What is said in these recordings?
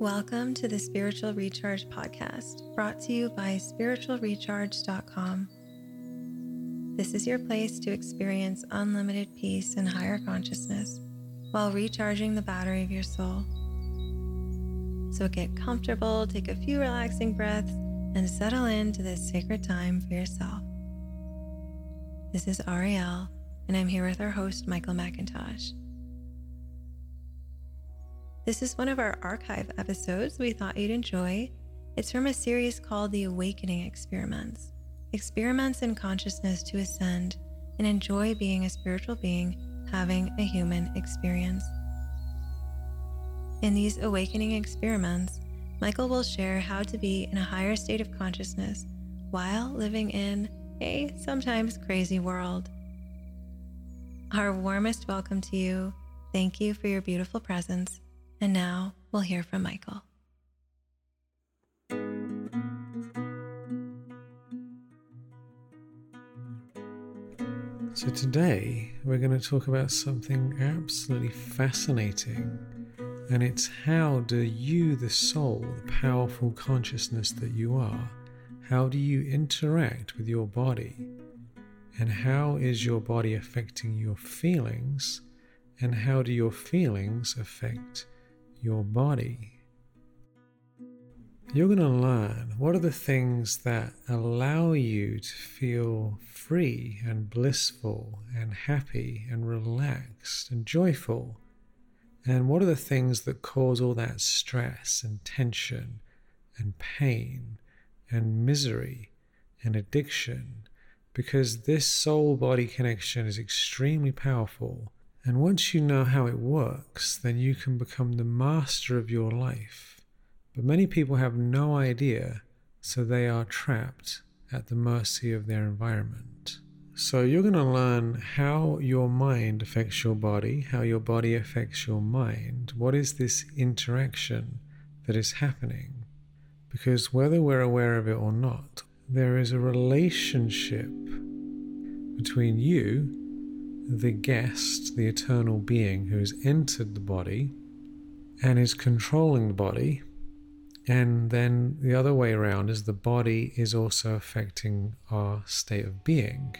Welcome to the Spiritual Recharge Podcast, brought to you by spiritualrecharge.com. This is your place to experience unlimited peace and higher consciousness while recharging the battery of your soul. So get comfortable, take a few relaxing breaths, and settle into this sacred time for yourself. This is Ariel, and I'm here with our host, Michael McIntosh. This is one of our archive episodes we thought you'd enjoy. It's from a series called The Awakening Experiments Experiments in Consciousness to Ascend and Enjoy Being a Spiritual Being Having a Human Experience. In these awakening experiments, Michael will share how to be in a higher state of consciousness while living in a sometimes crazy world. Our warmest welcome to you. Thank you for your beautiful presence and now we'll hear from Michael. So, today we're going to talk about something absolutely fascinating, and it's how do you, the soul, the powerful consciousness that you are, how do you interact with your body? And how is your body affecting your feelings? And how do your feelings affect your body. You're going to learn what are the things that allow you to feel free and blissful and happy and relaxed and joyful. And what are the things that cause all that stress and tension and pain and misery and addiction? Because this soul body connection is extremely powerful and once you know how it works, then you can become the master of your life. But many people have no idea, so they are trapped at the mercy of their environment. So you're going to learn how your mind affects your body, how your body affects your mind. What is this interaction that is happening? Because whether we're aware of it or not, there is a relationship between you the guest, the eternal being who has entered the body and is controlling the body. And then the other way around is the body is also affecting our state of being.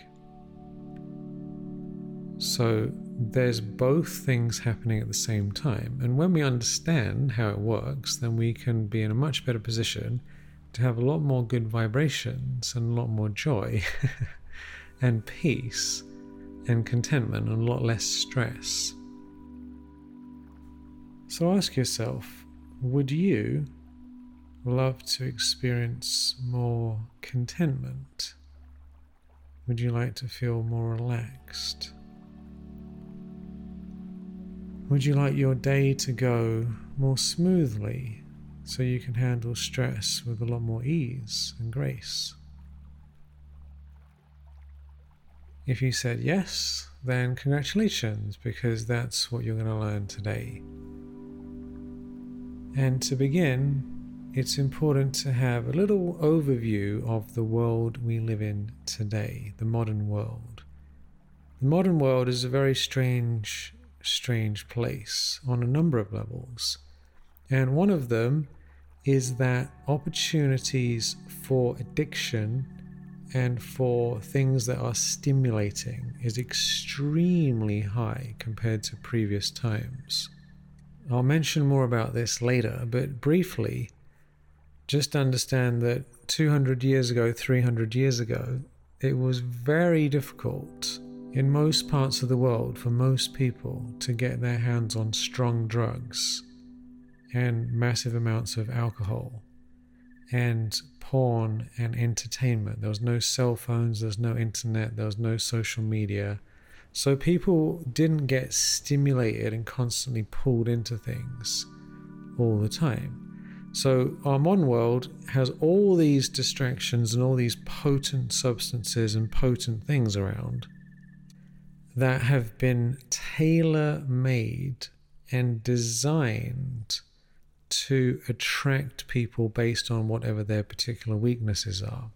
So there's both things happening at the same time. And when we understand how it works, then we can be in a much better position to have a lot more good vibrations and a lot more joy and peace and contentment and a lot less stress. So ask yourself would you love to experience more contentment? Would you like to feel more relaxed? Would you like your day to go more smoothly so you can handle stress with a lot more ease and grace? If you said yes, then congratulations, because that's what you're going to learn today. And to begin, it's important to have a little overview of the world we live in today, the modern world. The modern world is a very strange, strange place on a number of levels. And one of them is that opportunities for addiction and for things that are stimulating is extremely high compared to previous times. I'll mention more about this later, but briefly, just understand that 200 years ago, 300 years ago, it was very difficult in most parts of the world for most people to get their hands on strong drugs and massive amounts of alcohol and porn and entertainment. There was no cell phones, there was no internet, there was no social media. So people didn't get stimulated and constantly pulled into things all the time. So our modern world has all these distractions and all these potent substances and potent things around that have been tailor made and designed to attract people based on whatever their particular weaknesses are.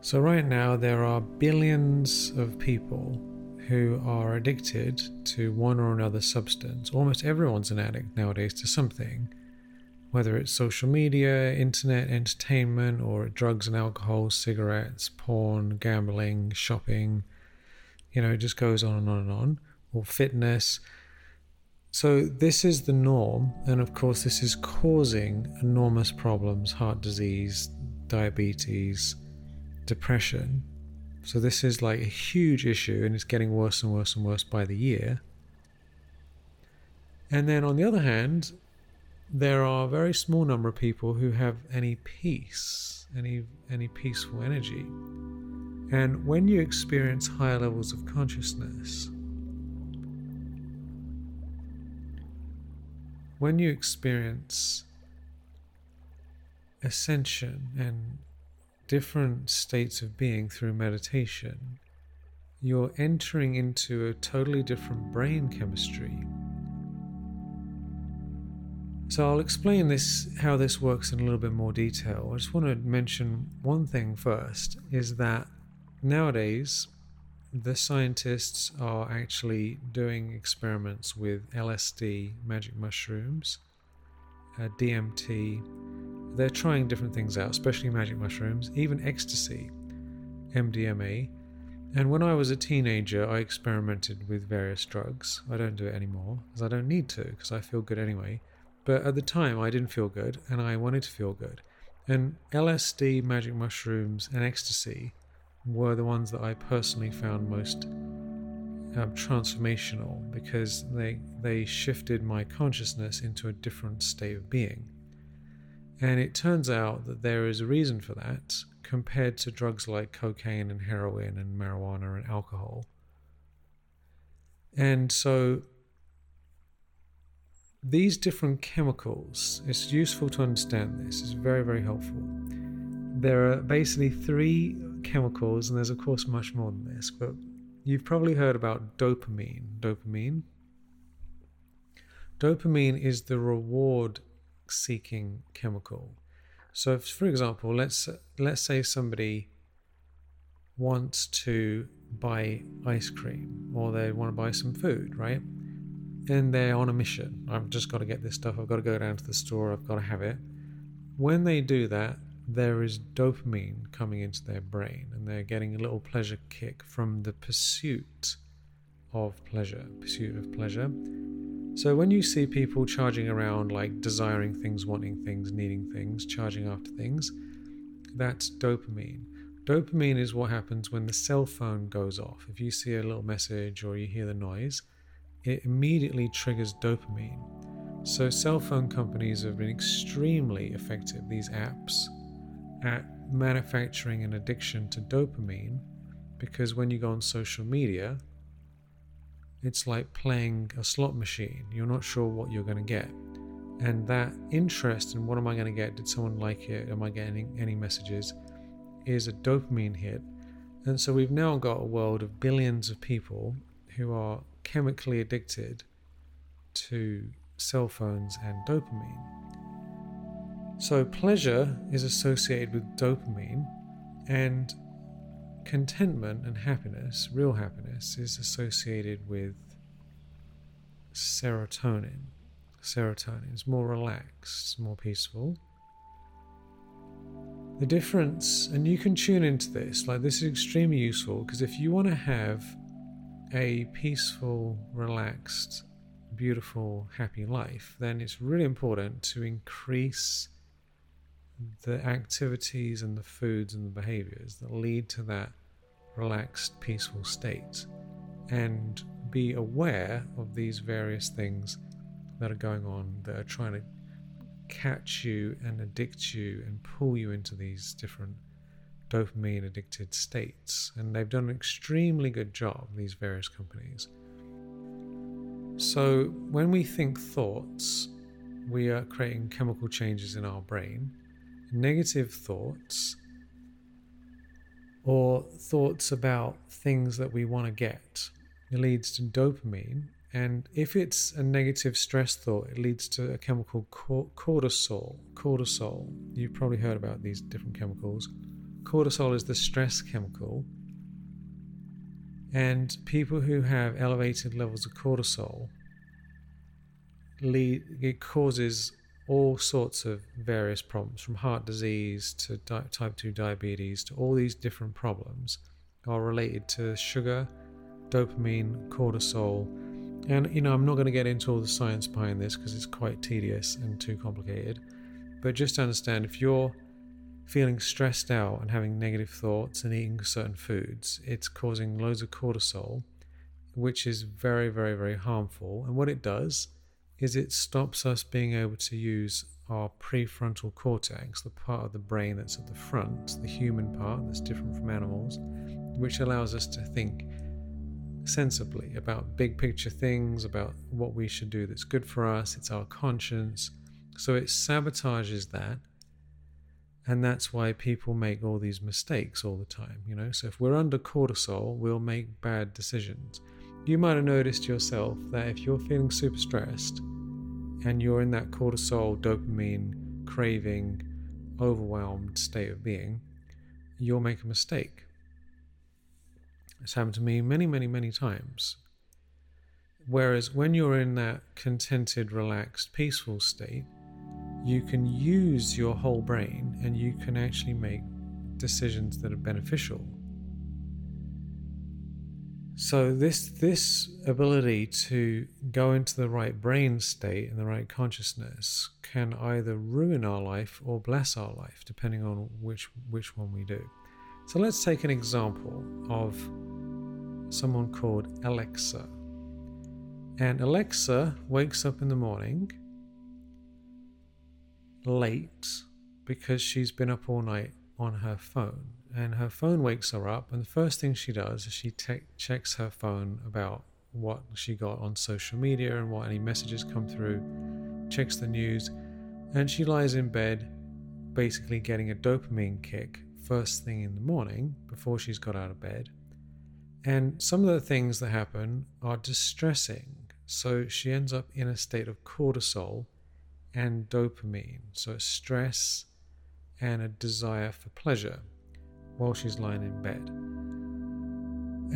So, right now, there are billions of people who are addicted to one or another substance. Almost everyone's an addict nowadays to something. whether it's social media, internet, entertainment, or drugs and alcohol, cigarettes, porn, gambling, shopping. You know, it just goes on and on and on, or fitness. So, this is the norm, and of course, this is causing enormous problems heart disease, diabetes, depression. So, this is like a huge issue, and it's getting worse and worse and worse by the year. And then, on the other hand, there are a very small number of people who have any peace, any any peaceful energy. And when you experience higher levels of consciousness, when you experience ascension and different states of being through meditation, you're entering into a totally different brain chemistry. So I'll explain this how this works in a little bit more detail. I just want to mention one thing first is that nowadays the scientists are actually doing experiments with LSD, magic mushrooms, uh, DMT. They're trying different things out, especially magic mushrooms, even ecstasy, MDMA. And when I was a teenager, I experimented with various drugs. I don't do it anymore because I don't need to because I feel good anyway. But at the time, I didn't feel good and I wanted to feel good. And LSD, magic mushrooms, and ecstasy were the ones that I personally found most um, transformational because they they shifted my consciousness into a different state of being. And it turns out that there is a reason for that compared to drugs like cocaine and heroin and marijuana and alcohol. And so these different chemicals, it's useful to understand this, it's very, very helpful. There are basically three chemicals, and there's, of course, much more than this, but you've probably heard about dopamine. Dopamine. Dopamine is the reward seeking chemical. So, if, for example, let's let's say somebody wants to buy ice cream or they want to buy some food, right? and they're on a mission. I've just got to get this stuff. I've got to go down to the store. I've got to have it. When they do that, there is dopamine coming into their brain, and they're getting a little pleasure kick from the pursuit of pleasure. Pursuit of pleasure. So when you see people charging around, like desiring things, wanting things, needing things, charging after things, that's dopamine. Dopamine is what happens when the cell phone goes off. If you see a little message or you hear the noise, it immediately triggers dopamine. So, cell phone companies have been extremely effective, these apps, at manufacturing an addiction to dopamine because when you go on social media, it's like playing a slot machine. You're not sure what you're going to get. And that interest in what am I going to get? Did someone like it? Am I getting any messages? Is a dopamine hit. And so we've now got a world of billions of people who are chemically addicted to cell phones and dopamine. So, pleasure is associated with dopamine, and contentment and happiness, real happiness, is associated with serotonin. Serotonin is more relaxed, more peaceful. The difference, and you can tune into this, like this is extremely useful because if you want to have a peaceful, relaxed, beautiful, happy life, then it's really important to increase the activities and the foods and the behaviors that lead to that relaxed, peaceful state and be aware of these various things that are going on that are trying to catch you and addict you and pull you into these different dopamine addicted states. And they've done an extremely good job, these various companies. So when we think thoughts, we are creating chemical changes in our brain. Negative thoughts or thoughts about things that we want to get. It leads to dopamine and if it's a negative stress thought it leads to a chemical cortisol cortisol. You've probably heard about these different chemicals. Cortisol is the stress chemical. And people who have elevated levels of cortisol lead, it causes all sorts of various problems, from heart disease to di- type 2 diabetes to all these different problems, are related to sugar, dopamine, cortisol. And, you know, I'm not going to get into all the science behind this because it's quite tedious and too complicated. But just understand if you're feeling stressed out and having negative thoughts and eating certain foods, it's causing loads of cortisol, which is very, very, very harmful. And what it does is it stops us being able to use our prefrontal cortex, the part of the brain that's at the front, the human part that's different from animals, which allows us to think sensibly about big picture things, about what we should do that's good for us. It's our conscience. So it sabotages that. And that's why people make all these mistakes all the time, you know. So if we're under cortisol, we'll make bad decisions. You might have noticed yourself that if you're feeling super stressed and you're in that cortisol, dopamine, craving, overwhelmed state of being, you'll make a mistake. It's happened to me many, many, many times. Whereas when you're in that contented, relaxed, peaceful state, you can use your whole brain and you can actually make decisions that are beneficial so this this ability to go into the right brain state and the right consciousness can either ruin our life or bless our life, depending on which which one we do. So let's take an example of someone called Alexa. And Alexa wakes up in the morning late because she's been up all night on her phone and her phone wakes her up and the first thing she does is she te- checks her phone about what she got on social media and what any messages come through checks the news and she lies in bed basically getting a dopamine kick first thing in the morning before she's got out of bed. And some of the things that happen are distressing. So she ends up in a state of cortisol and dopamine. So stress and a desire for pleasure while she's lying in bed.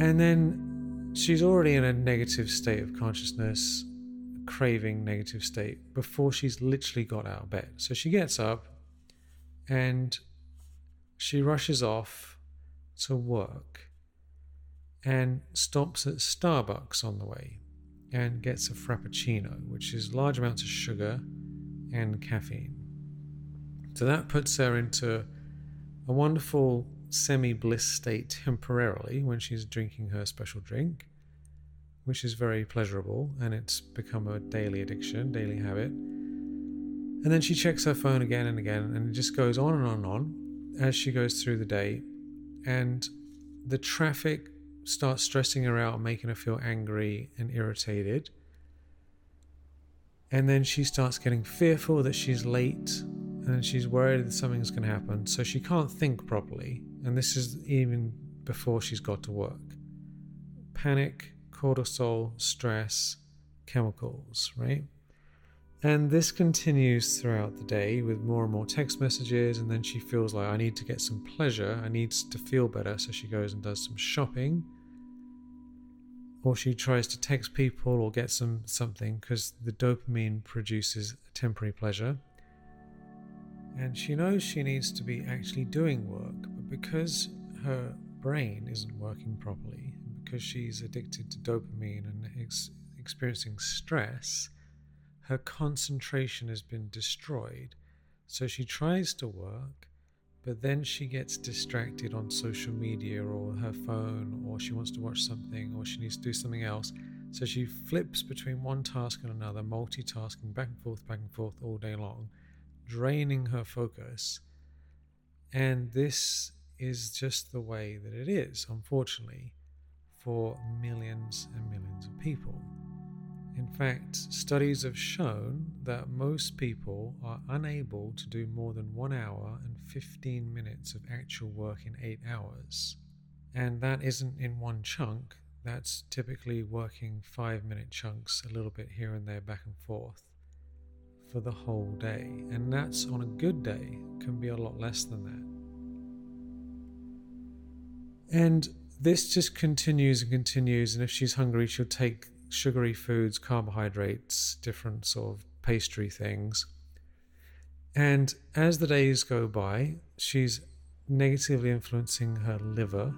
And then she's already in a negative state of consciousness, a craving negative state, before she's literally got out of bed. So she gets up and she rushes off to work and stops at Starbucks on the way and gets a Frappuccino, which is large amounts of sugar and caffeine. So that puts her into a wonderful semi bliss state temporarily when she's drinking her special drink, which is very pleasurable and it's become a daily addiction, daily habit. And then she checks her phone again and again, and it just goes on and on and on as she goes through the day. And the traffic starts stressing her out, making her feel angry and irritated. And then she starts getting fearful that she's late and she's worried that something's going to happen. So she can't think properly. And this is even before she's got to work. Panic, cortisol, stress, chemicals, right? And this continues throughout the day with more and more text messages. And then she feels like, I need to get some pleasure. I need to feel better. So she goes and does some shopping. Or she tries to text people or get some something because the dopamine produces temporary pleasure. And she knows she needs to be actually doing work, but because her brain isn't working properly, because she's addicted to dopamine and ex- experiencing stress, her concentration has been destroyed. So she tries to work, but then she gets distracted on social media or her phone, or she wants to watch something, or she needs to do something else. So she flips between one task and another, multitasking back and forth, back and forth all day long draining her focus. And this is just the way that it is, unfortunately, for millions and millions of people. In fact, studies have shown that most people are unable to do more than one hour and 15 minutes of actual work in eight hours. And that isn't in one chunk, that's typically working five minute chunks, a little bit here and there, back and forth for the whole day. And that's on a good day, can be a lot less than that. And this just continues and continues. And if she's hungry, she'll take sugary foods, carbohydrates, different sort of pastry things. And as the days go by, she's negatively influencing her liver.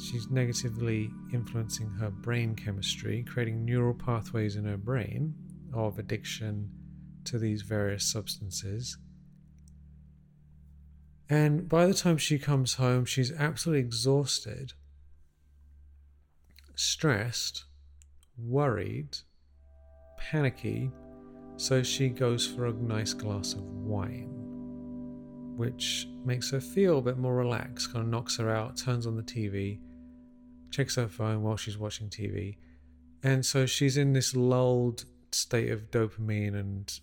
She's negatively influencing her brain chemistry, creating neural pathways in her brain of addiction to these various substances. And by the time she comes home, she's absolutely exhausted, stressed, worried, panicky. So she goes for a nice glass of wine, which makes her feel a bit more relaxed, kind of knocks her out, turns on the TV, checks her phone while she's watching TV. And so she's in this lulled state of dopamine and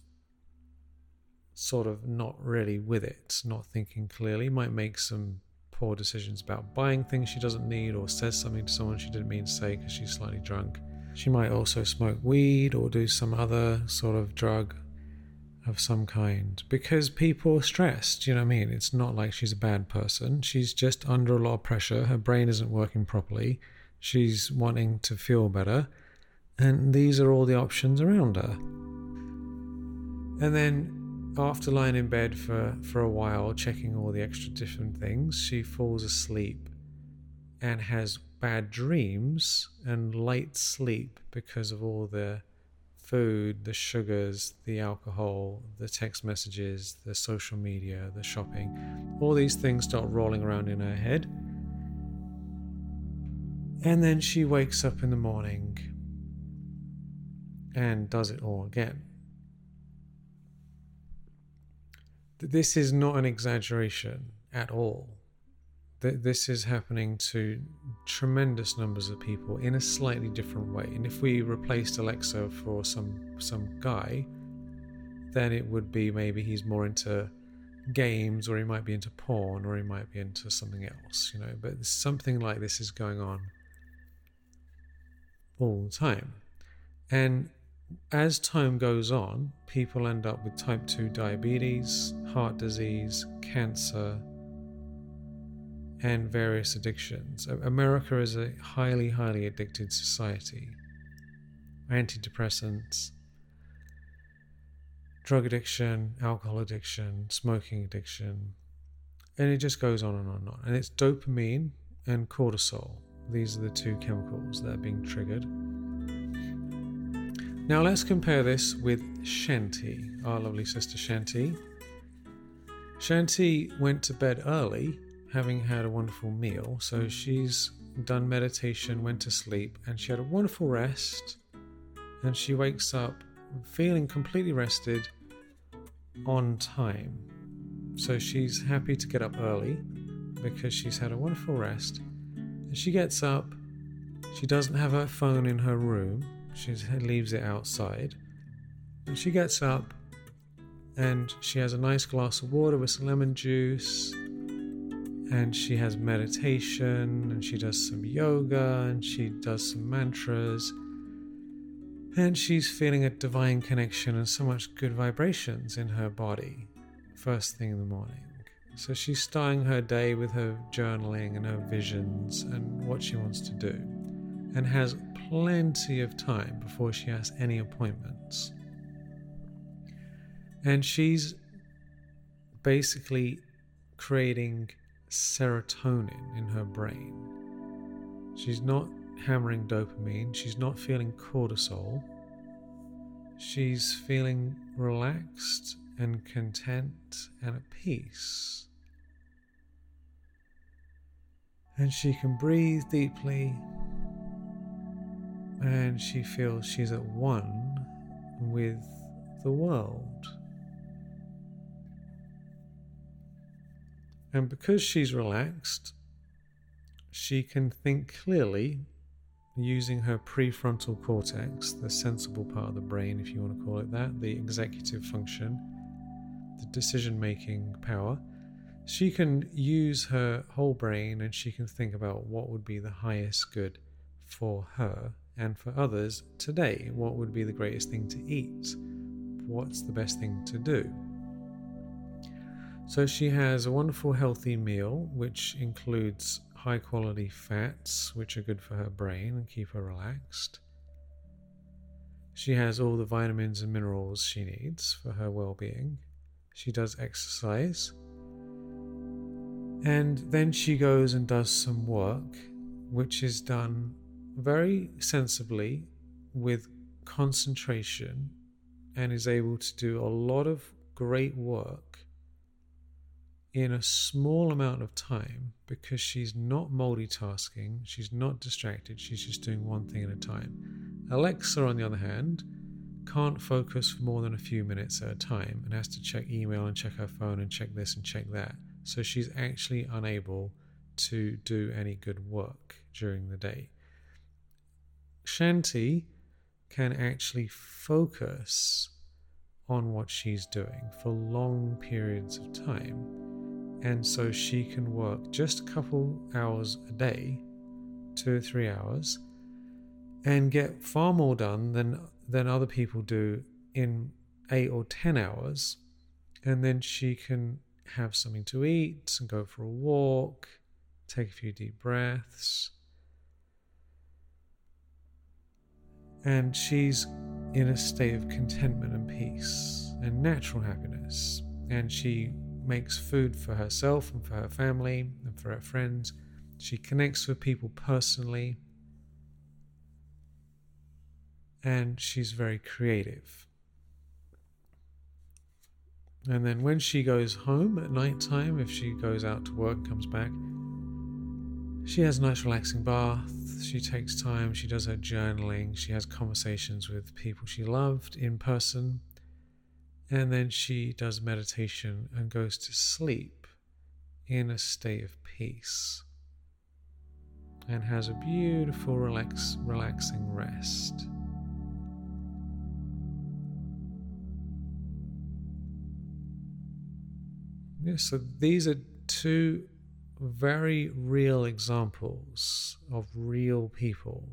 sort of not really with it, not thinking clearly, might make some poor decisions about buying things she doesn't need or says something to someone she didn't mean to say because she's slightly drunk. She might also smoke weed or do some other sort of drug of some kind because people are stressed. You know what I mean? It's not like she's a bad person. She's just under a lot of pressure. Her brain isn't working properly. She's wanting to feel better. And these are all the options around her. And then after lying in bed for, for a while, checking all the extra different things, she falls asleep and has bad dreams and light sleep because of all the food, the sugars, the alcohol, the text messages, the social media, the shopping. All these things start rolling around in her head. And then she wakes up in the morning and does it all again. This is not an exaggeration at all. This is happening to tremendous numbers of people in a slightly different way. And if we replaced Alexa for some some guy, then it would be maybe he's more into games, or he might be into porn, or he might be into something else, you know. But something like this is going on all the time. And as time goes on, people end up with type 2 diabetes, heart disease, cancer, and various addictions. America is a highly, highly addicted society. Antidepressants, drug addiction, alcohol addiction, smoking addiction, and it just goes on and on and on. And it's dopamine and cortisol. These are the two chemicals that are being triggered. Now let's compare this with Shanti, our lovely sister Shanti. Shanti went to bed early, having had a wonderful meal, so she's done meditation, went to sleep, and she had a wonderful rest. And she wakes up feeling completely rested on time. So she's happy to get up early because she's had a wonderful rest. And she gets up, she doesn't have her phone in her room, she leaves it outside. And she gets up and she has a nice glass of water with some lemon juice. And she has meditation and she does some yoga and she does some mantras. And she's feeling a divine connection and so much good vibrations in her body first thing in the morning. So she's starting her day with her journaling and her visions and what she wants to do, and has plenty of time before she has any appointments. And she's basically creating serotonin in her brain. She's not hammering dopamine, she's not feeling cortisol. She's feeling relaxed and content and at peace. And she can breathe deeply and she feels she's at one with the world. And because she's relaxed, she can think clearly using her prefrontal cortex, the sensible part of the brain, if you want to call it that, the executive function, the decision making power. She can use her whole brain and she can think about what would be the highest good for her and for others today. What would be the greatest thing to eat? What's the best thing to do? So she has a wonderful healthy meal, which includes high quality fats, which are good for her brain and keep her relaxed. She has all the vitamins and minerals she needs for her well being. She does exercise. And then she goes and does some work, which is done very sensibly with concentration and is able to do a lot of great work in a small amount of time because she's not multitasking, she's not distracted, she's just doing one thing at a time. Alexa, on the other hand, can't focus for more than a few minutes at a time and has to check email and check her phone and check this and check that. So she's actually unable to do any good work during the day. Shanti can actually focus on what she's doing for long periods of time and so she can work just a couple hours a day, two or three hours, and get far more done than than other people do in eight or ten hours. And then she can have something to eat and go for a walk, take a few deep breaths. And she's in a state of contentment and peace and natural happiness. And she makes food for herself and for her family and for her friends. She connects with people personally. And she's very creative. And then when she goes home at night time, if she goes out to work and comes back, she has a nice relaxing bath. She takes time. She does her journaling. She has conversations with people she loved in person and then she does meditation and goes to sleep in a state of peace and has a beautiful, relax, relaxing rest. Yeah, so these are two very real examples of real people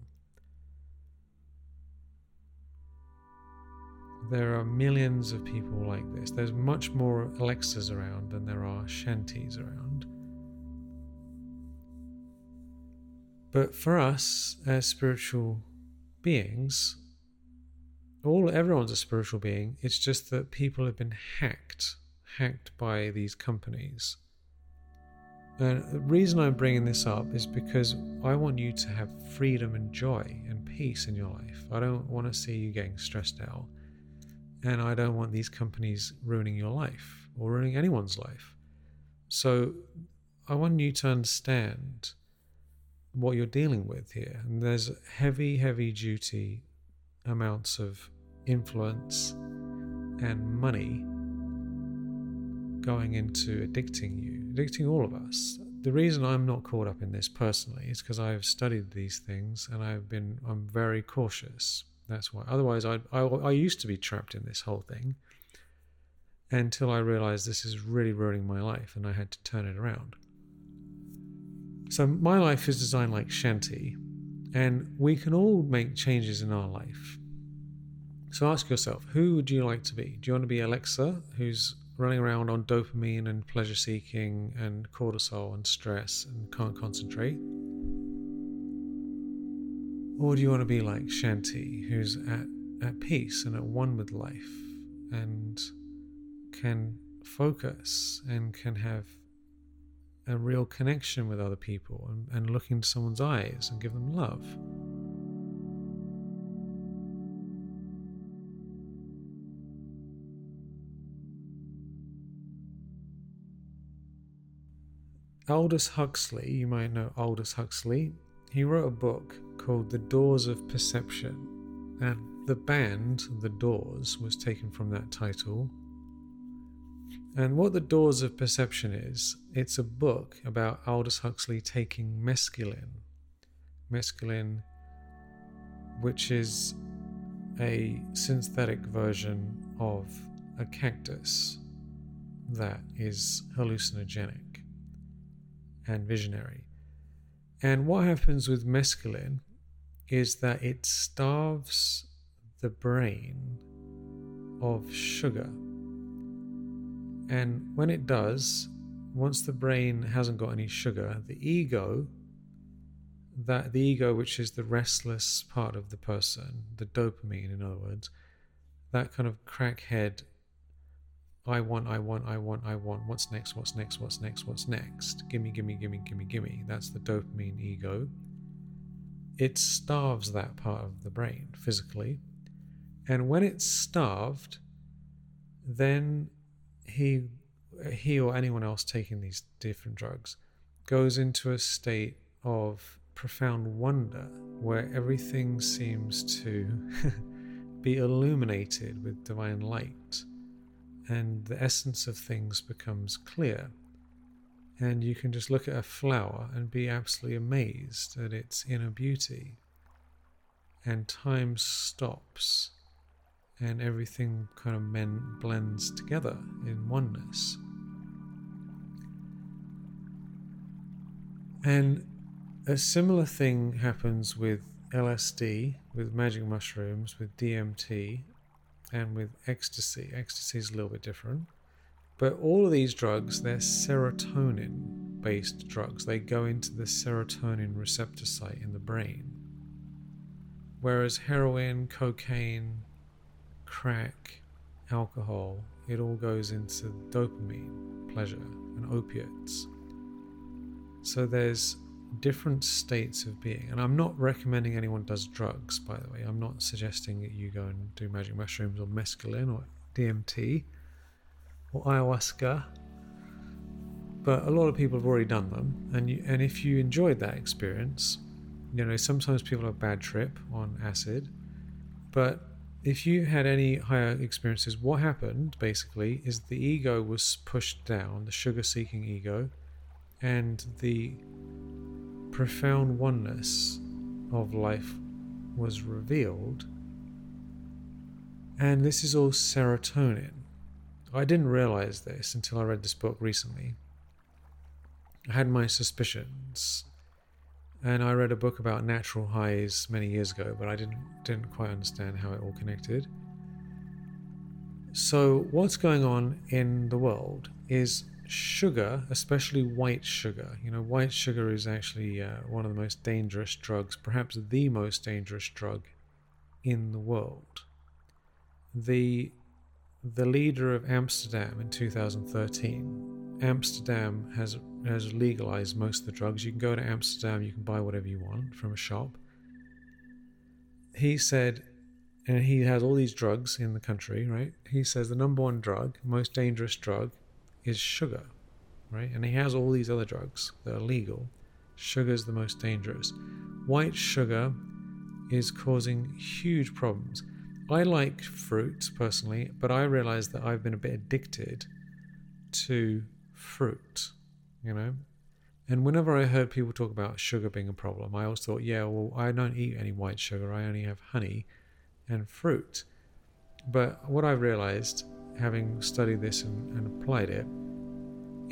There are millions of people like this. There's much more Alexas around than there are Shantis around. But for us as spiritual beings, all everyone's a spiritual being. It's just that people have been hacked, hacked by these companies. And the reason I'm bringing this up is because I want you to have freedom and joy and peace in your life. I don't want to see you getting stressed out. And I don't want these companies ruining your life or ruining anyone's life. So I want you to understand what you're dealing with here. And there's heavy, heavy duty amounts of influence and money going into addicting you, addicting all of us. The reason I'm not caught up in this personally is because I've studied these things and I've been I'm very cautious that's why. Otherwise, I, I, I used to be trapped in this whole thing until I realized this is really ruining my life and I had to turn it around. So, my life is designed like Shanti, and we can all make changes in our life. So, ask yourself who would you like to be? Do you want to be Alexa, who's running around on dopamine and pleasure seeking and cortisol and stress and can't concentrate? Or do you want to be like Shanti, who's at, at peace and at one with life and can focus and can have a real connection with other people and, and look into someone's eyes and give them love? Aldous Huxley, you might know Aldous Huxley, he wrote a book called The Doors of Perception, and the band, The Doors, was taken from that title. And what The Doors of Perception is, it's a book about Aldous Huxley taking mescaline. Mescaline, which is a synthetic version of a cactus that is hallucinogenic and visionary. And what happens with mescaline is that it starves the brain of sugar. And when it does, once the brain hasn't got any sugar, the ego, that the ego, which is the restless part of the person, the dopamine, in other words, that kind of crackhead I want, I want, I want, I want. What's next? What's next? What's next? What's next? Gimme, gimme, gimme, gimme, gimme. That's the dopamine ego. It starves that part of the brain physically. And when it's starved, then he he or anyone else taking these different drugs goes into a state of profound wonder where everything seems to be illuminated with divine light and the essence of things becomes clear. And you can just look at a flower and be absolutely amazed at its inner beauty. And time stops and everything kind of men blends together in oneness. And a similar thing happens with LSD, with magic mushrooms, with DMT, and with ecstasy. Ecstasy is a little bit different. But all of these drugs, they're serotonin based drugs. They go into the serotonin receptor site in the brain. Whereas heroin, cocaine, crack, alcohol, it all goes into dopamine, pleasure, and opiates. So there's different states of being. And I'm not recommending anyone does drugs, by the way. I'm not suggesting that you go and do magic mushrooms or mescaline or DMT or ayahuasca. But a lot of people have already done them. And, you, and if you enjoyed that experience, you know, sometimes people have bad trip on acid. But if you had any higher experiences, what happened basically is the ego was pushed down, the sugar seeking ego, and the profound oneness of life was revealed. And this is all serotonin. I didn't realize this until I read this book recently. I had my suspicions. And I read a book about natural highs many years ago, but I didn't didn't quite understand how it all connected. So what's going on in the world is sugar, especially white sugar. You know, white sugar is actually uh, one of the most dangerous drugs, perhaps the most dangerous drug in the world. The the leader of Amsterdam in 2013, Amsterdam has has legalized most of the drugs. You can go to Amsterdam, you can buy whatever you want from a shop. He said, and he has all these drugs in the country, right? He says the number one drug, most dangerous drug, is sugar, right? And he has all these other drugs that are legal. Sugar is the most dangerous. White sugar is causing huge problems. I like fruit personally, but I realize that I've been a bit addicted to fruit, you know? And whenever I heard people talk about sugar being a problem, I always thought, yeah, well, I don't eat any white sugar, I only have honey and fruit. But what I realized having studied this and, and applied it,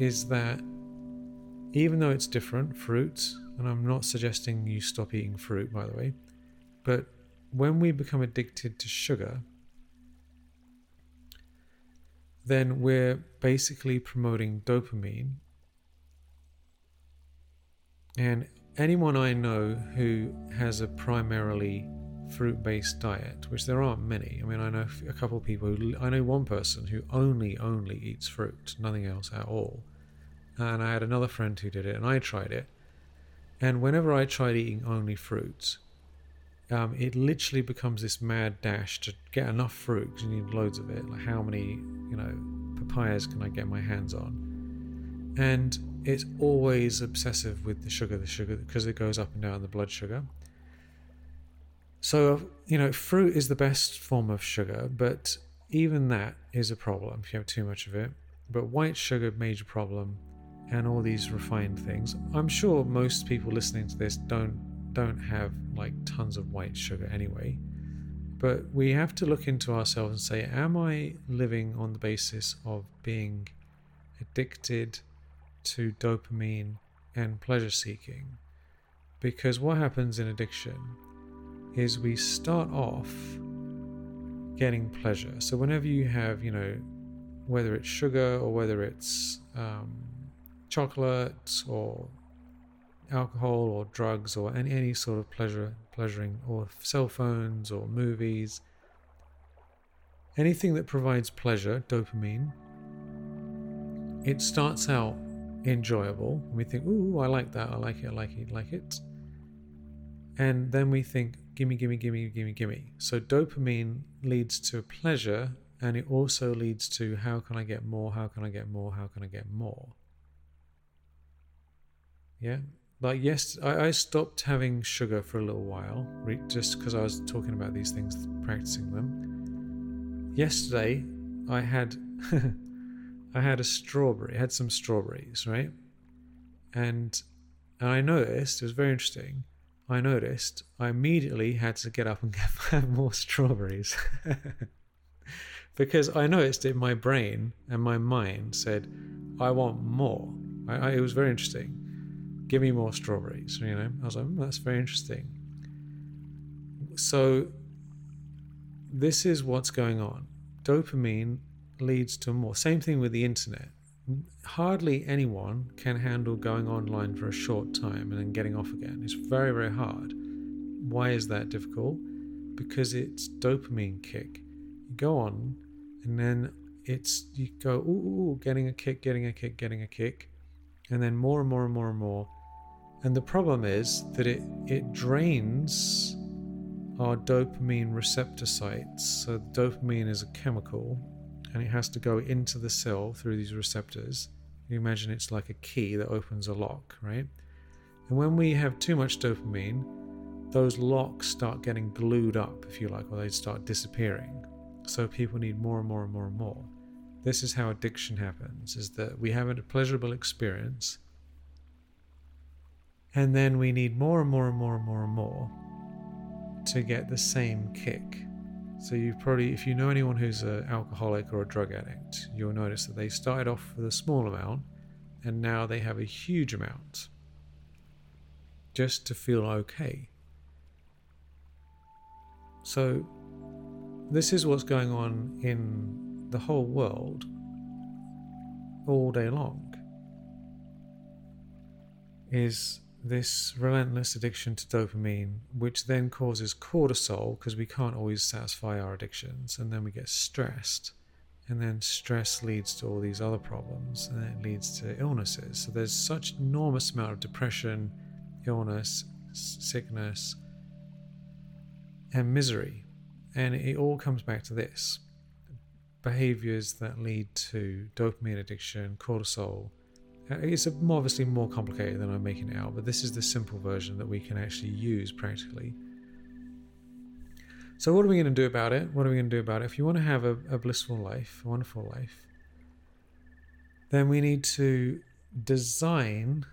is that even though it's different, fruits, and I'm not suggesting you stop eating fruit, by the way, but when we become addicted to sugar, then we're basically promoting dopamine. And anyone I know who has a primarily fruit based diet, which there aren't many. I mean, I know a couple of people, who, I know one person who only, only eats fruit, nothing else at all. And I had another friend who did it, and I tried it. And whenever I tried eating only fruits, um, it literally becomes this mad dash to get enough fruit because you need loads of it. Like, how many, you know, papayas can I get my hands on? And it's always obsessive with the sugar, the sugar, because it goes up and down the blood sugar. So, you know, fruit is the best form of sugar, but even that is a problem if you have too much of it. But white sugar, major problem, and all these refined things. I'm sure most people listening to this don't don't have like tons of white sugar anyway. But we have to look into ourselves and say, am I living on the basis of being addicted to dopamine and pleasure seeking? Because what happens in addiction is we start off getting pleasure. So whenever you have, you know, whether it's sugar or whether it's um, chocolate or alcohol or drugs or any, any sort of pleasure pleasuring or cell phones or movies anything that provides pleasure dopamine it starts out enjoyable. We think, ooh, I like that, I like it, I like it, I like it. And then we think, gimme, gimme, gimme, gimme, gimme. So dopamine leads to pleasure and it also leads to how can I get more, how can I get more, how can I get more. Yeah, like yes, I, I stopped having sugar for a little while, just because I was talking about these things, practicing them. Yesterday, I had I had a strawberry, I had some strawberries, right? And, and I noticed, it was very interesting. I noticed I immediately had to get up and get more strawberries. because I noticed in my brain and my mind said, I want more. I, I, it was very interesting. Give me more strawberries, you know. I was like, mm, that's very interesting. So, this is what's going on. Dopamine leads to more. Same thing with the internet. Hardly anyone can handle going online for a short time and then getting off again. It's very, very hard. Why is that difficult? Because it's dopamine kick. You go on and then it's you go ooh, ooh, getting a kick, getting a kick, getting a kick, and then more and more and more and more. And the problem is that it it drains our dopamine receptor sites. So dopamine is a chemical and it has to go into the cell through these receptors. You imagine it's like a key that opens a lock, right? And when we have too much dopamine, those locks start getting glued up, if you like, or they start disappearing. So people need more and more and more and more. This is how addiction happens, is that we have a pleasurable experience and then we need more and more and more and more and more to get the same kick. So you probably, if you know anyone who's an alcoholic or a drug addict, you'll notice that they started off with a small amount and now they have a huge amount just to feel okay. So this is what's going on in the whole world all day long. Is this relentless addiction to dopamine, which then causes cortisol because we can't always satisfy our addictions, and then we get stressed. And then stress leads to all these other problems, and it leads to illnesses. So there's such enormous amount of depression, illness, sickness, and misery. And it all comes back to this behaviors that lead to dopamine addiction, cortisol, Uh, it's obviously more complicated than I'm making it out, but this is the simple version that we can actually use practically. So, what are we going to do about it? What are we going to do about it? If you want to have a, a blissful life, a wonderful life, then we need to design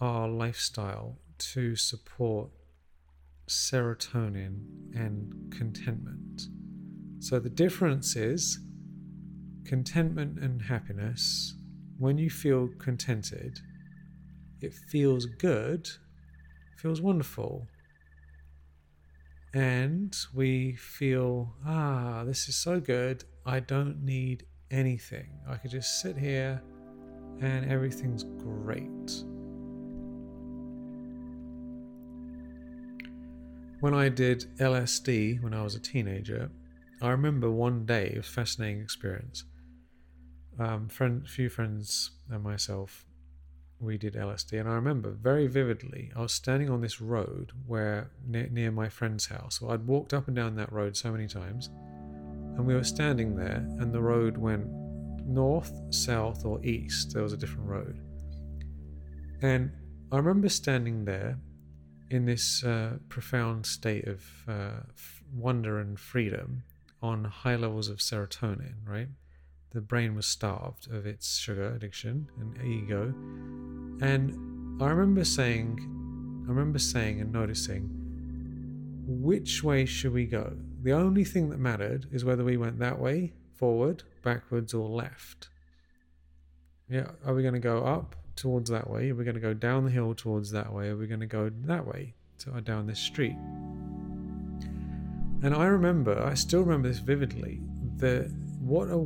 our lifestyle to support serotonin and contentment. So, the difference is contentment and happiness when you feel contented, it feels good, feels wonderful. And we feel, ah, this is so good, I don't need anything. I could just sit here and everything's great. When I did LSD when I was a teenager, I remember one day, it was a fascinating experience um, friend, few friends and myself, we did LSD, and I remember very vividly. I was standing on this road where near, near my friend's house. So I'd walked up and down that road so many times, and we were standing there, and the road went north, south, or east. There was a different road, and I remember standing there in this uh, profound state of uh, wonder and freedom on high levels of serotonin, right? The brain was starved of its sugar addiction and ego. And I remember saying, I remember saying and noticing, which way should we go? The only thing that mattered is whether we went that way, forward, backwards, or left. Yeah, are we going to go up towards that way? Are we going to go down the hill towards that way? Are we going to go that way, to, uh, down this street? And I remember, I still remember this vividly, that what a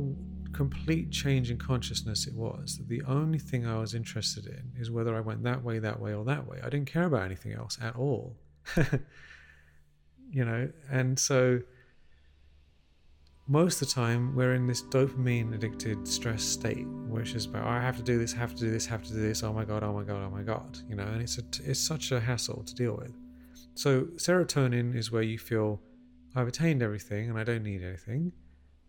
complete change in consciousness it was that the only thing I was interested in is whether I went that way, that way, or that way. I didn't care about anything else at all. you know, and so most of the time we're in this dopamine addicted stress state which is about I have to do this, have to do this, have to do this. Oh my god, oh my god, oh my god. You know, and it's a, it's such a hassle to deal with. So serotonin is where you feel I've attained everything and I don't need anything.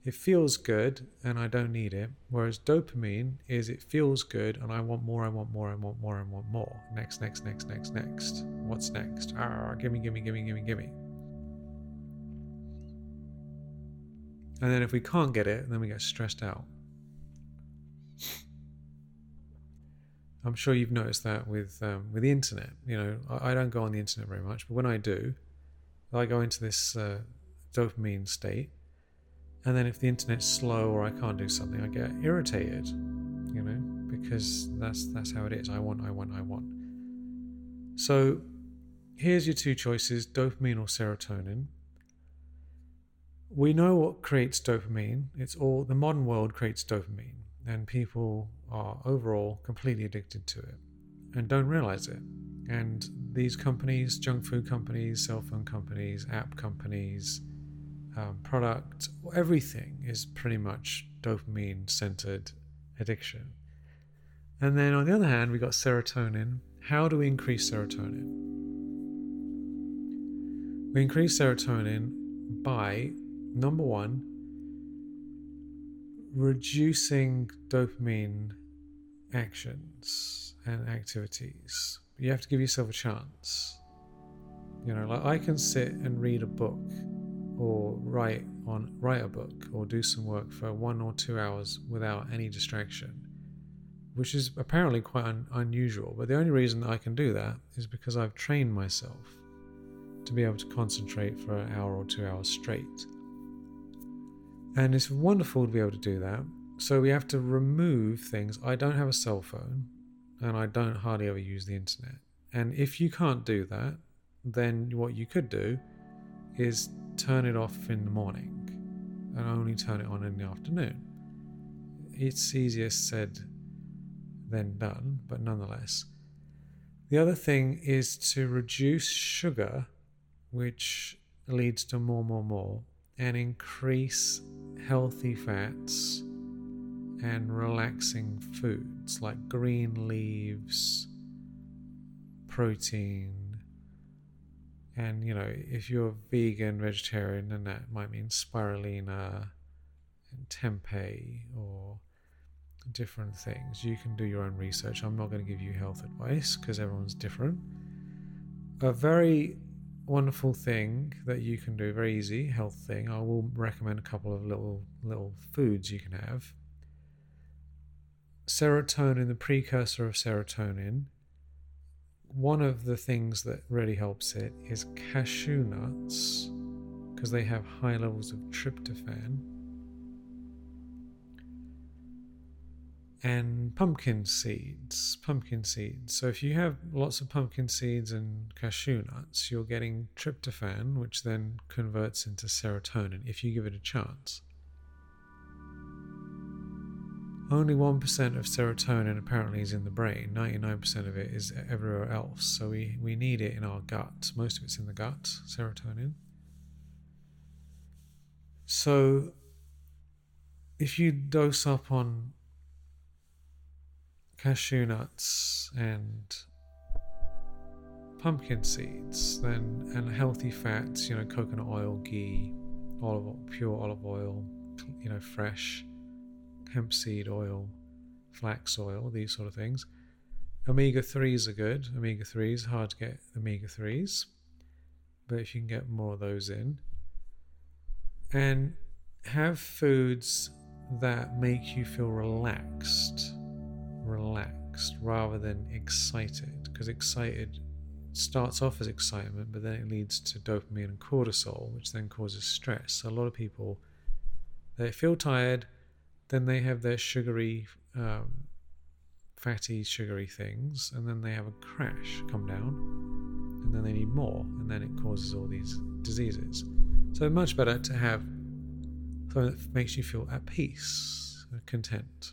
It feels good and I don't need it. Whereas dopamine is it feels good and I want more, I want more, I want more, I want more. Next, next, next, next, next. What's next? Ah, gimme, gimme, gimme, gimme, gimme. And then if we can't get it, then we get stressed out. I'm sure you've noticed that with um, with the internet. You know, I, I, don't go on the internet very much, but when I do, I go into this uh, dopamine state, and then if the internet's slow or I can't do something, I get irritated. You know, because that's that's how it is. I want, I want, I want. So, here's your two choices: dopamine or serotonin we know what creates dopamine. It's all the modern world creates dopamine, and people are overall completely addicted to it and don't realize it. And these companies, junk food companies, cell phone companies, app companies, um, product, everything is pretty much dopamine centered addiction. And then on the other hand, we got serotonin. How do we increase serotonin? We increase serotonin by number one, reducing dopamine actions and activities. You have to give yourself a chance. You know, like I can sit and read a book or write on write a book or do some work for one or two hours without any distraction, which is apparently quite un- unusual. But the only reason I can do that is because I've trained myself to be able to concentrate for an hour or two hours straight. And it's wonderful to be able to do that. So we have to remove things. I don't have a cell phone and I don't hardly ever use the internet. And if you can't do that, then what you could do is turn it off in the morning and only turn it on in the afternoon. It's easier said than done, but nonetheless. The other thing is to reduce sugar, which leads to more, more, more, and increase healthy fats and relaxing foods like green leaves, protein, and you know, if you're vegan, vegetarian, then that might mean spirulina and tempeh or different things. You can do your own research. I'm not going to give you health advice because everyone's different. A very wonderful thing that you can do, very easy health thing. I will recommend a couple of little little foods you can have. Serotonin, the precursor of serotonin. One of the things that really helps it is cashew nuts because they have high levels of tryptophan and pumpkin seeds. Pumpkin seeds. So if you have lots of pumpkin seeds and cashew nuts, you're getting tryptophan, which then converts into serotonin if you give it a chance. Only 1% of serotonin apparently is in the brain, 99% of it is everywhere else. So we, we need it in our gut. Most of it's in the gut, serotonin. So if you dose up on cashew nuts and pumpkin seeds, then and healthy fats, you know, coconut oil, ghee, olive pure olive oil, you know, fresh hemp seed oil, flax oil, these sort of things. Omega 3s are good. Omega 3s, hard to get omega 3s, but if you can get more of those in. And have foods that make you feel relaxed relaxed rather than excited because excited starts off as excitement but then it leads to dopamine and cortisol which then causes stress so a lot of people they feel tired then they have their sugary um, fatty sugary things and then they have a crash come down and then they need more and then it causes all these diseases so much better to have something that makes you feel at peace content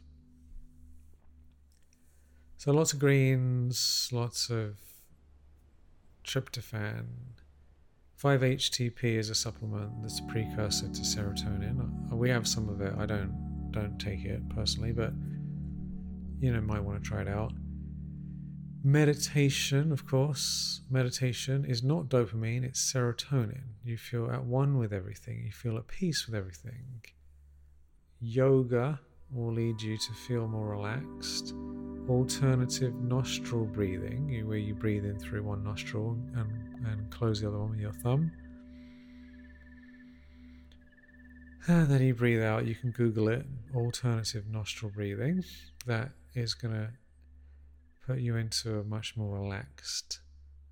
so lots of greens, lots of tryptophan. 5-HTP is a supplement that's a precursor to serotonin. We have some of it. I don't don't take it personally, but you know might want to try it out. Meditation, of course, meditation is not dopamine, it's serotonin. You feel at one with everything, you feel at peace with everything. Yoga will lead you to feel more relaxed. Alternative nostril breathing, where you breathe in through one nostril and, and close the other one with your thumb. And then you breathe out, you can Google it, alternative nostril breathing. That is going to put you into a much more relaxed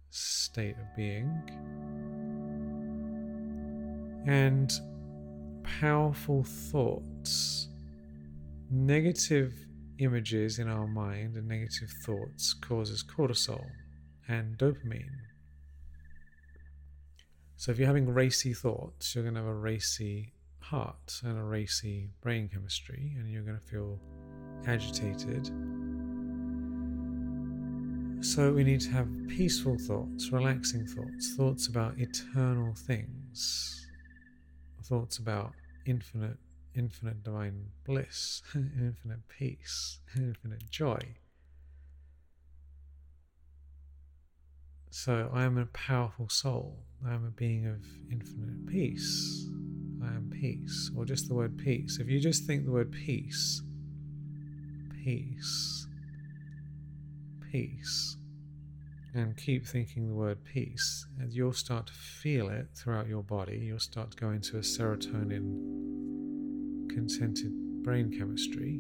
state of being. And powerful thoughts, negative images in our mind and negative thoughts causes cortisol and dopamine. So if you're having racy thoughts, you're going to have a racy heart and a racy brain chemistry, and you're going to feel agitated. So we need to have peaceful thoughts, relaxing thoughts, thoughts about eternal things, thoughts about infinite, infinite divine bliss, infinite peace, infinite joy. So I am a powerful soul. I am a being of infinite peace. I am peace, or just the word peace. If you just think the word peace, peace, peace, and keep thinking the word peace, and you'll start to feel it throughout your body. You'll start to go into a serotonin contented brain chemistry.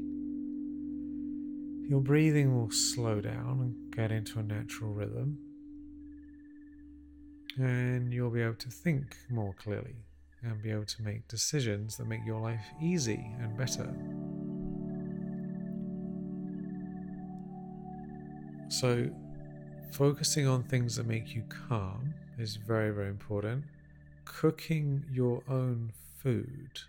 Your breathing will slow down and get into a natural rhythm, and you'll be able to think more clearly and be able to make decisions that make your life easy and better. So, focusing on things that make you calm is very, very important. Cooking your own food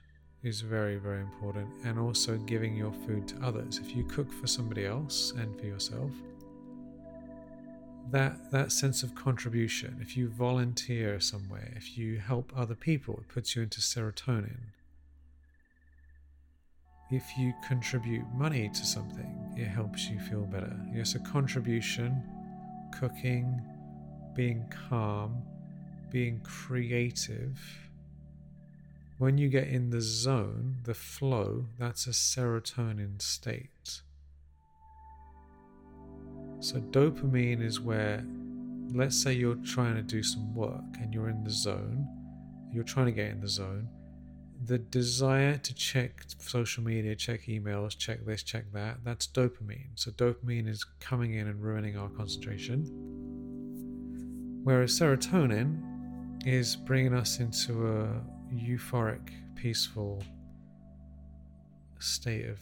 is very, very important, and also giving your food to others. If you cook for somebody else and for yourself, that that sense of contribution, if you volunteer somewhere, if you help other people, it puts you into serotonin. If you contribute money to something, it helps you feel better. Yes, a contribution, cooking, being calm, being creative. When you get in the zone, the flow, that's a serotonin state. So, dopamine is where, let's say you're trying to do some work and you're in the zone, you're trying to get in the zone the desire to check social media, check emails, check this, check that, that's dopamine. So dopamine is coming in and ruining our concentration. Whereas serotonin is bringing us into a euphoric, peaceful state of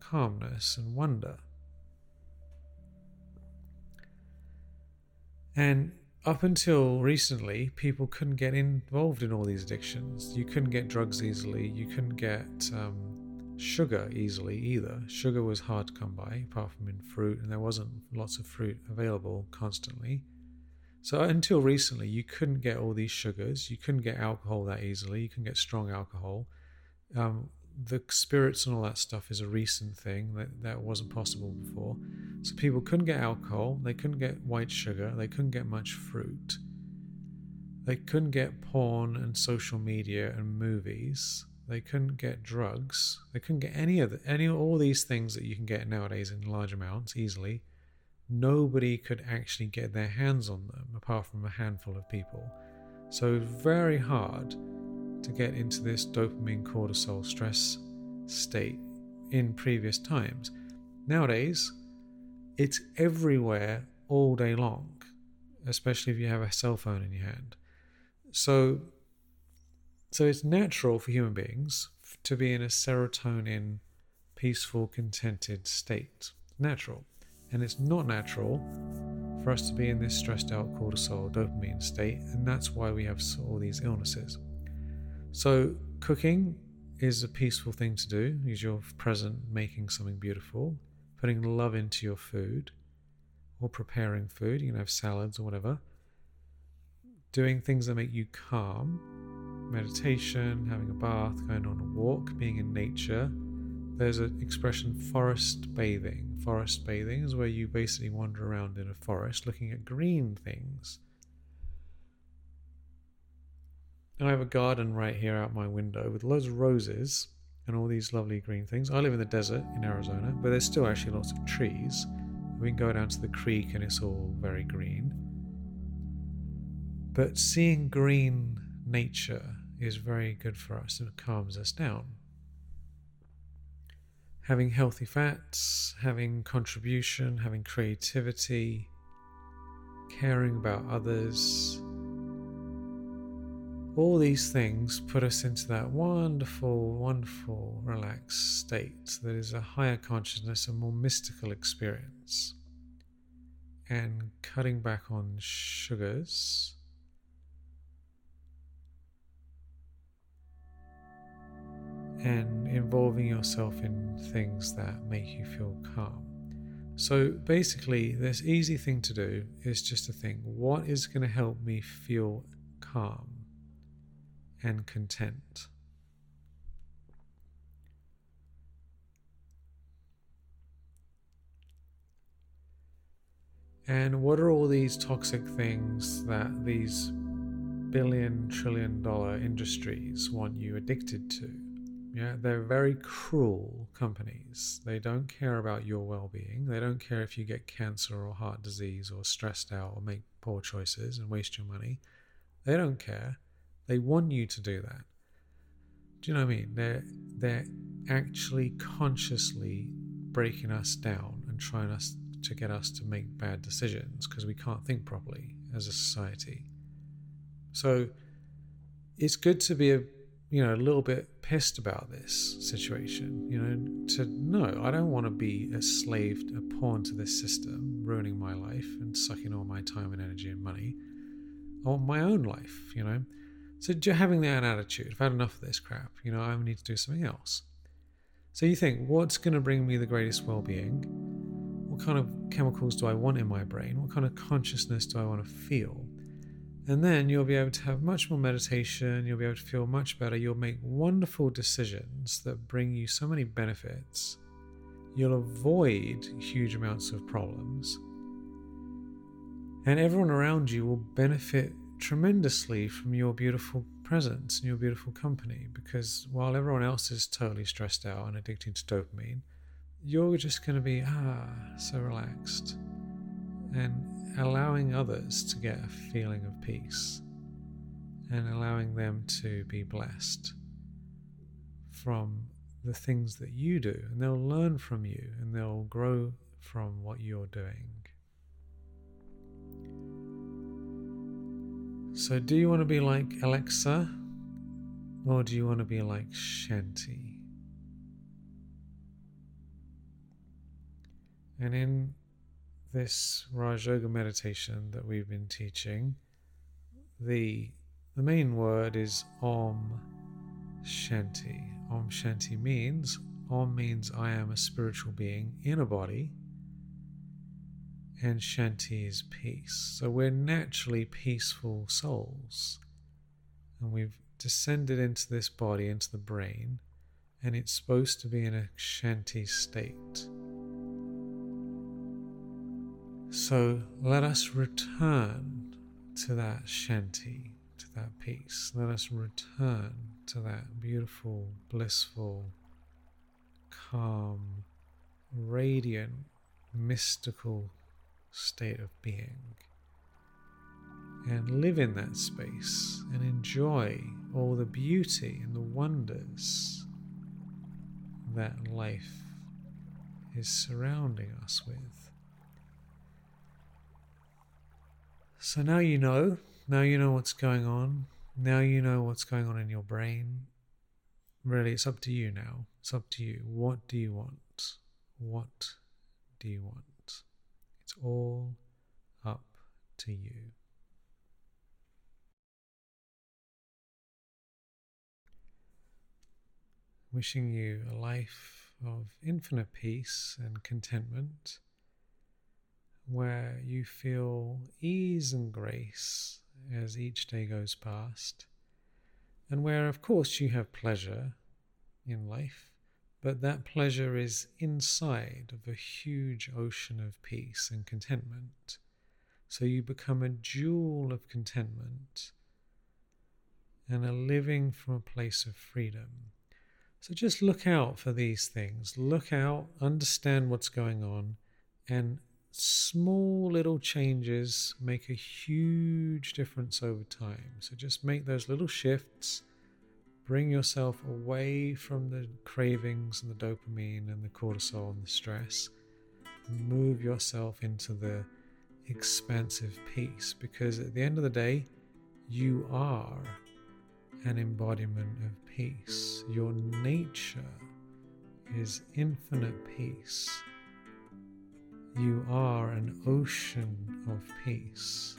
calmness and wonder. And up until recently, people couldn't get involved in all these addictions. You couldn't get drugs easily. You couldn't get um, sugar easily either. Sugar was hard to come by, apart from in fruit, and there wasn't lots of fruit available constantly. So until recently, you couldn't get all these sugars. You couldn't get alcohol that easily. You couldn't get strong alcohol. Um, the spirits and all that stuff is a recent thing that, that wasn't possible before. So people couldn't get alcohol, they couldn't get white sugar, they couldn't get much fruit. They couldn't get porn and social media and movies. They couldn't get drugs. They couldn't get any of the, any all these things that you can get nowadays in large amounts easily. Nobody could actually get their hands on them apart from a handful of people. So very hard to get into this dopamine cortisol stress state in previous times. Nowadays, it's everywhere all day long, especially if you have a cell phone in your hand. So, so it's natural for human beings to be in a serotonin, peaceful, contented state. Natural. And it's not natural for us to be in this stressed out cortisol, dopamine state, and that's why we have all these illnesses. So, cooking is a peaceful thing to do is you're present making something beautiful, putting love into your food, or preparing food. You can have salads or whatever. Doing things that make you calm, meditation, having a bath, going on a walk, being in nature, there's an expression forest bathing. Forest bathing is where you basically wander around in a forest looking at green things. I have a garden right here out my window with loads of roses and all these lovely green things. I live in the desert in Arizona, but there's still actually lots of trees. We can go down to the creek and it's all very green. But seeing green nature is very good for us and calms us down having healthy fats, having contribution, having creativity, caring about others. All these things put us into that wonderful, wonderful, relaxed state that is a higher consciousness, a more mystical experience. And cutting back on sugars and involving yourself in things that make you feel calm. So basically, this easy thing to do is just to think what is going to help me feel calm and content. And what are all these toxic things that these billion, trillion dollar industries want you addicted to? Yeah, they're very cruel companies. They don't care about your well being. They don't care if you get cancer or heart disease or stressed out or make poor choices and waste your money. They don't care. They want you to do that. Do you know what I mean? They're they're actually consciously breaking us down and trying us to get us to make bad decisions because we can't think properly as a society. So it's good to be a you know, a little bit pissed about this situation, you know, to no, I don't want to be a slave, a pawn to this system, ruining my life and sucking all my time and energy and money. I want my own life, you know. So having that attitude, I've had enough of this crap, you know, I need to do something else. So you think, what's going to bring me the greatest well being? What kind of chemicals do I want in my brain? What kind of consciousness do I want to feel? And then you'll be able to have much more meditation, you'll be able to feel much better, you'll make wonderful decisions that bring you so many benefits. You'll avoid huge amounts of problems. And everyone around you will benefit tremendously from your beautiful presence and your beautiful company because while everyone else is totally stressed out and addicted to dopamine, you're just going to be, ah, so relaxed. And allowing others to get a feeling of peace and allowing them to be blessed from the things that you do, and they'll learn from you and they'll grow from what you're doing. So, do you want to be like Alexa or do you want to be like Shanti? And in this Raj Yoga meditation that we've been teaching, the, the main word is Om Shanti. Om Shanti means, Om means I am a spiritual being in a body, and Shanti is peace. So we're naturally peaceful souls, and we've descended into this body, into the brain, and it's supposed to be in a Shanti state. So let us return to that shanti, to that peace. Let us return to that beautiful, blissful, calm, radiant, mystical state of being. And live in that space and enjoy all the beauty and the wonders that life is surrounding us with. So now you know. Now you know what's going on. Now you know what's going on in your brain. Really, it's up to you now. It's up to you. What do you want? What do you want? It's all up to you. Wishing you a life of infinite peace and contentment where you feel ease and grace as each day goes past, and where, of course, you have pleasure in life, but that pleasure is inside of a huge ocean of peace and contentment. So you become a jewel of contentment and a living from a place of freedom. So just look out for these things. Look out, understand what's going on, and small little changes make a huge difference over time. So just make those little shifts. Bring yourself away from the cravings and the dopamine and the cortisol and the stress. Move yourself into the expansive peace because at the end of the day, you are an embodiment of peace. Your nature is infinite peace. You are an ocean of peace,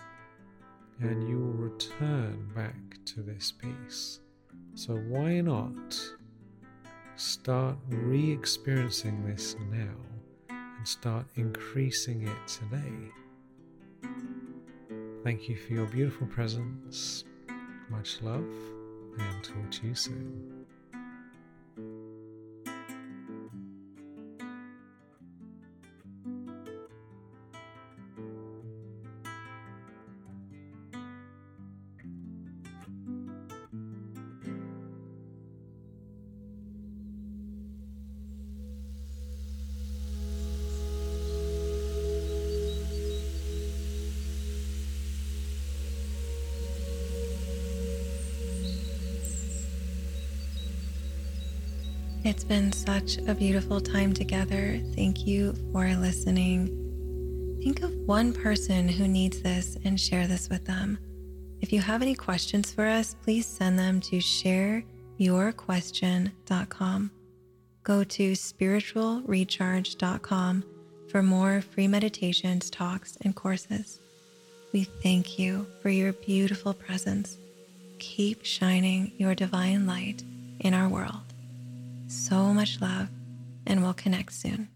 and you will return back to this peace. So, why not start re experiencing this now and start increasing it today? Thank you for your beautiful presence. Much love and talk to you soon. Been such a beautiful time together. Thank you for listening. Think of one person who needs this and share this with them. If you have any questions for us, please send them to shareyourquestion.com. Go to spiritualrecharge.com for more free meditations, talks, and courses. We thank you for your beautiful presence. Keep shining your divine light in our world. So much love, and we'll connect soon.